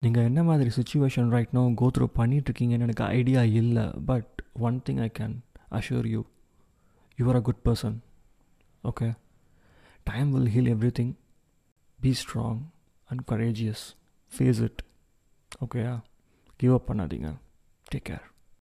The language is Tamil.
நீங்கள் என்ன மாதிரி situation right now go through பண்ணிகிட்ருக்கீங்கன்னு எனக்கு ஐடியா இல்லை. But one thing I can assure you you are a good person okay time will heal everything be strong and courageous face it ஓகேயா கிவ் அப் பண்ணாதீங்க. Take care